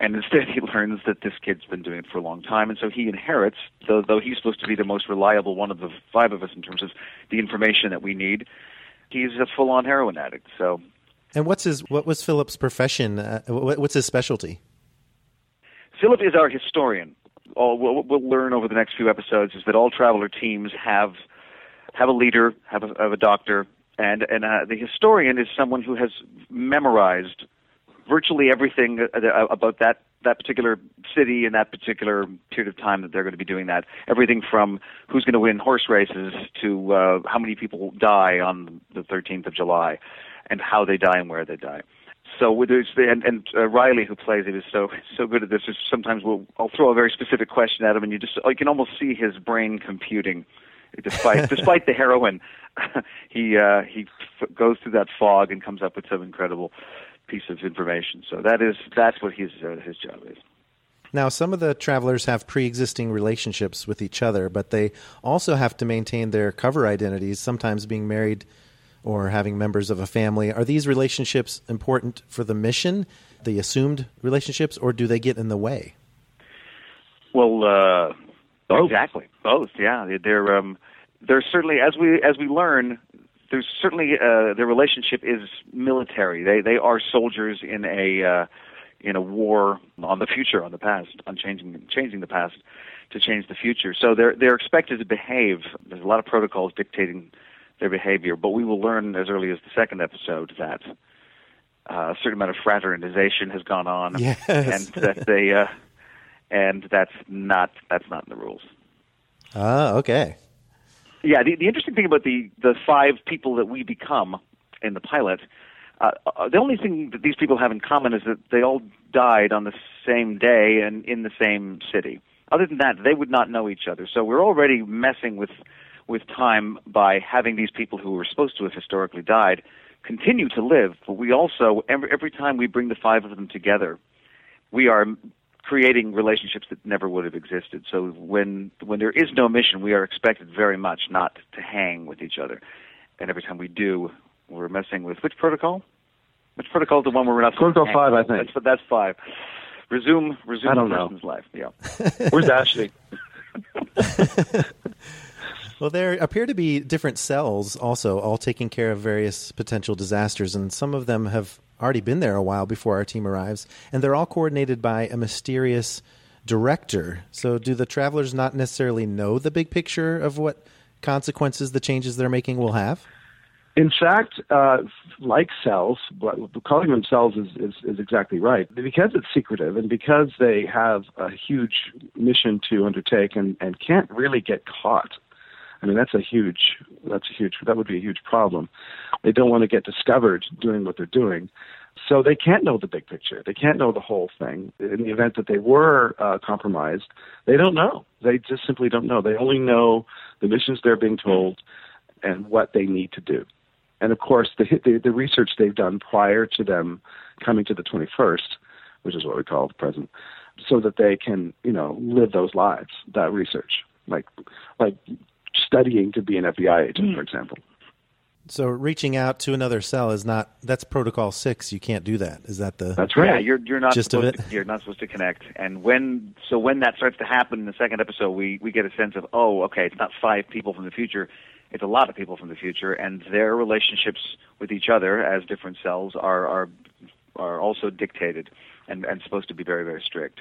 and instead, he learns that this kid's been doing it for a long time, and so he inherits. Though though he's supposed to be the most reliable one of the five of us in terms of the information that we need, he's a full-on heroin addict. So
And what's his what was Philip's profession? Uh, what's his specialty?
Philip is our historian. All what we'll learn over the next few episodes is that all traveler teams have have a leader, have a, have a doctor, and and uh, the historian is someone who has memorized virtually everything uh, uh, about that that particular city in that particular period of time that they're going to be doing that. Everything from who's going to win horse races to uh, how many people die on the 13th of July, and how they die and where they die. So and, and uh, Riley who plays it is so so good at this. Is sometimes we'll I'll throw a very specific question at him, and you just you can almost see his brain computing. Despite despite the heroin, he uh, he f- goes through that fog and comes up with some incredible piece of information. So that is that's what his uh, his job is.
Now, some of the travelers have pre-existing relationships with each other, but they also have to maintain their cover identities, sometimes being married or having members of a family. Are these relationships important for the mission, the assumed relationships, or do they get in the way?
Well, uh,
Both.
exactly both. Yeah, they're um, there's certainly as we as we learn, there's certainly uh, their relationship is military. They they are soldiers in a uh, in a war on the future, on the past, on changing changing the past to change the future. So they're they're expected to behave. There's a lot of protocols dictating their behavior, but we will learn as early as the second episode that uh, a certain amount of fraternization has gone on,
Yes.
and that they uh, and that's not that's not in the rules.
Ah, okay.
Yeah, the, the interesting thing about the the five people that we become in the pilot, uh, uh, the only thing that these people have in common is that they all died on the same day and in the same city. Other than that, they would not know each other. So we're already messing with with time by having these people who were supposed to have historically died continue to live. But we also every, every time we bring the five of them together, we are creating relationships that never would have existed. So when when there is no mission, we are expected very much not to hang with each other. And every time we do, we're messing with which protocol? Which protocol is the one where we're not supposed to
Protocol five, I think.
That's that's five. Resume resume
I don't know.
life. Yeah.
Where's Ashley?
Well, there appear to be different cells also, all taking care of various potential disasters, and some of them have already been there a while before our team arrives, and they're all coordinated by a mysterious director. So, do the travelers not necessarily know the big picture of what consequences the changes they're making will have?
In fact, uh, like cells, but calling them cells is, is, is exactly right. Because it's secretive and because they have a huge mission to undertake and, and can't really get caught. I mean, that's a huge, that's a huge, that would be a huge problem. They don't want to get discovered doing what they're doing. So they can't know the big picture. They can't know the whole thing. In the event that they were uh, compromised, they don't know. They just simply don't know. They only know the missions they're being told and what they need to do. And of course, the, the, the research they've done prior to them coming to the 21st, which is what we call the present, so that they can, you know, live those lives, that research, like, like studying to be an FBI agent, hmm. for example.
So, reaching out to another cell is not that's protocol six. You can't do that. Is that the
That's right.
Yeah, you're you're not
Gist of
supposed
it?
to, you're not supposed to connect. And when so when that starts to happen in the second episode, we we get a sense of oh, okay, it's not five people from the future, it's a lot of people from the future, and their relationships with each other as different cells are are are also dictated and and supposed to be very very strict.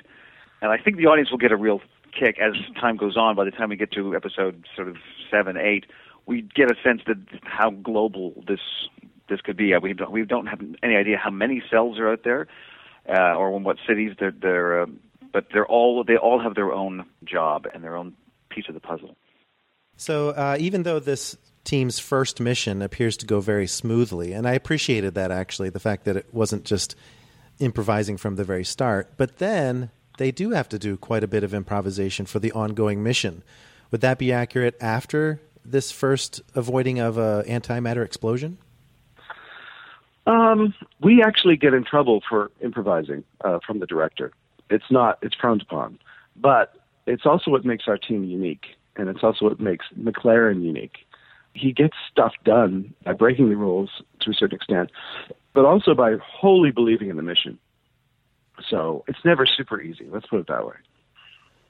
And I think the audience will get a real kick as time goes on. By the time we get to episode sort of seven, eight, we get a sense that how global this this could be. Uh, We don't, we don't have any idea how many cells are out there, uh, or in what cities they're. they're um, but they're all they all have their own job and their own piece of the puzzle.
So, uh, even though this team's first mission appears to go very smoothly, and I appreciated that actually, the fact that it wasn't just improvising from the very start, but then they do have to do quite a bit of improvisation for the ongoing mission. Would that be accurate after this first avoiding of a antimatter explosion?
Um, we actually get in trouble for improvising uh, from the director. It's not, it's frowned upon. But it's also what makes our team unique, and it's also what makes McLaren unique. He gets stuff done by breaking the rules to a certain extent, but also by wholly believing in the mission. So it's never super easy. Let's put it that way.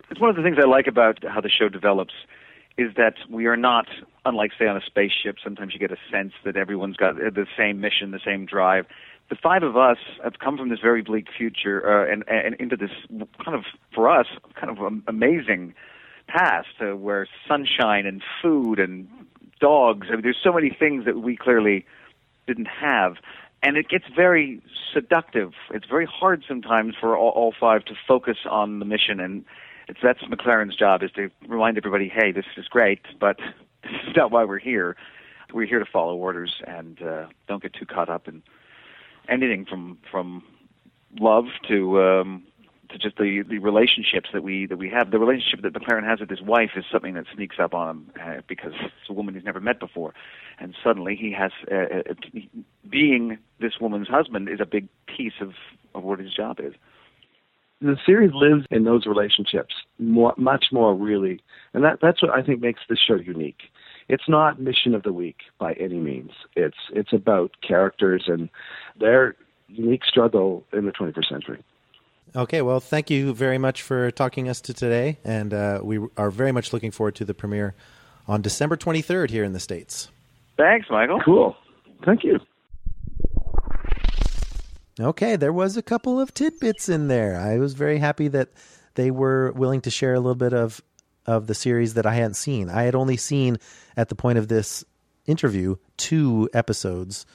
It's one of the things I like about how the show develops is that we are not unlike say on a spaceship sometimes you get a sense that everyone's got the same mission the same drive the five of us have come from this very bleak future uh, and, and into this kind of for us kind of amazing past uh, where sunshine and food and dogs I mean, there's so many things that we clearly didn't have and it gets very seductive it's very hard sometimes for all, all five to focus on the mission and it's that's McLaren's job is to remind everybody, hey, this is great, but this is not why we're here. We're here to follow orders and uh, don't get too caught up in anything from from love to um, to just the the relationships that we that we have. The relationship that McLaren has with his wife is something that sneaks up on him uh, because it's a woman he's never met before, and suddenly he has uh, uh, being this woman's husband is a big piece of of what his job is
the series lives in those relationships more, much more really, and that that's what I think makes this show unique. It's not mission of the week by any means. It's it's about characters and their unique struggle in the 21st century.
Okay, well, thank you very much for talking us to today, and uh, we are very much looking forward to the premiere on December 23rd here in the States.
Thanks, Michael.
Cool. Thank you.
Okay, there was a couple of tidbits in there. I was very happy that they were willing to share a little bit of of the series that I hadn't seen. I had only seen at the point of this interview two episodes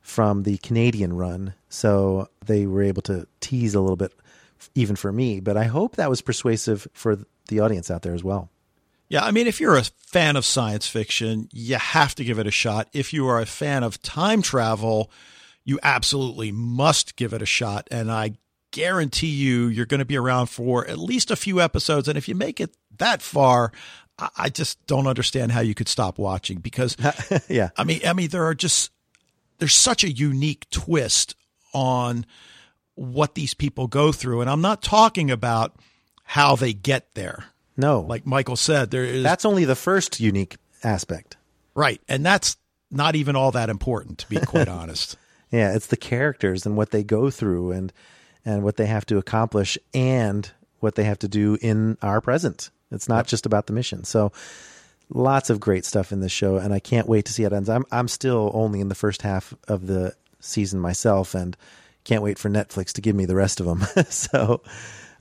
from the Canadian run, so they were able to tease a little bit even for me, but I hope that was persuasive for the audience out there as well.
Yeah, I mean, if you're a fan of science fiction, you have to give it a shot. If you are a fan of time travel, you absolutely must give it a shot. And I guarantee you, you're going to be around for at least a few episodes. And if you make it that far, I, just don't understand how you could stop watching because,
yeah,
I mean, I mean, there are just there's such a unique twist on what these people go through, and I'm not talking about how they get there.
No,
Like Michael said, there is
that's only the first unique aspect.
right, and that's not even all that important, to be quite honest.
Yeah, it's the characters and what they go through and and what they have to accomplish and what they have to do in our present. It's not just about the mission. So lots of great stuff in this show and I can't wait to see how it ends. I'm I'm still only in the first half of the season myself and can't wait for Netflix to give me the rest of them. so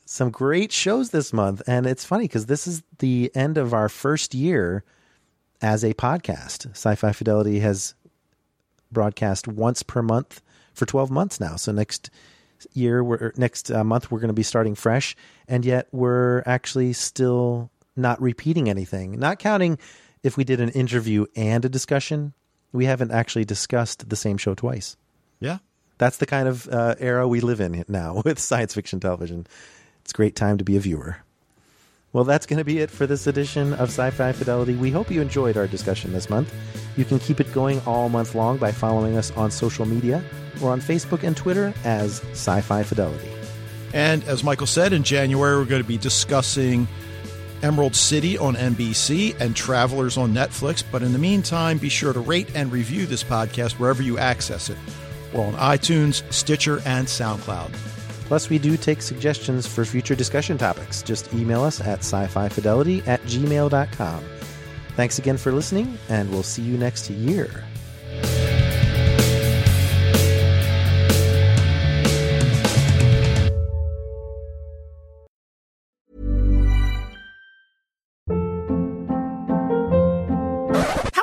some great shows this month and it's funny cuz this is the end of our first year as a podcast. Sci-Fi Fidelity has broadcast once per month for 12 months now. So next year, we're next uh, month we're going to be starting fresh, and yet we're actually still not repeating anything. Not counting if we did an interview and a discussion, we haven't actually discussed the same show twice.
Yeah.
That's the kind of uh, era we live in now with science fiction television. It's a great time to be a viewer. Well, that's going to be it for this edition of Sci Fi Fidelity. We hope you enjoyed our discussion this month. You can keep it going all month long by following us on social media or on Facebook and Twitter as Sci Fi Fidelity.
And as Michael said, in January, we're going to be discussing Emerald City on NBC and Travelers on Netflix. But in the meantime, be sure to rate and review this podcast wherever you access it. We're on iTunes, Stitcher, and SoundCloud.
Plus, we do take suggestions for future discussion topics. Just email us at sci fi fidelity at gmail.com. Thanks again for listening, and we'll see you next year.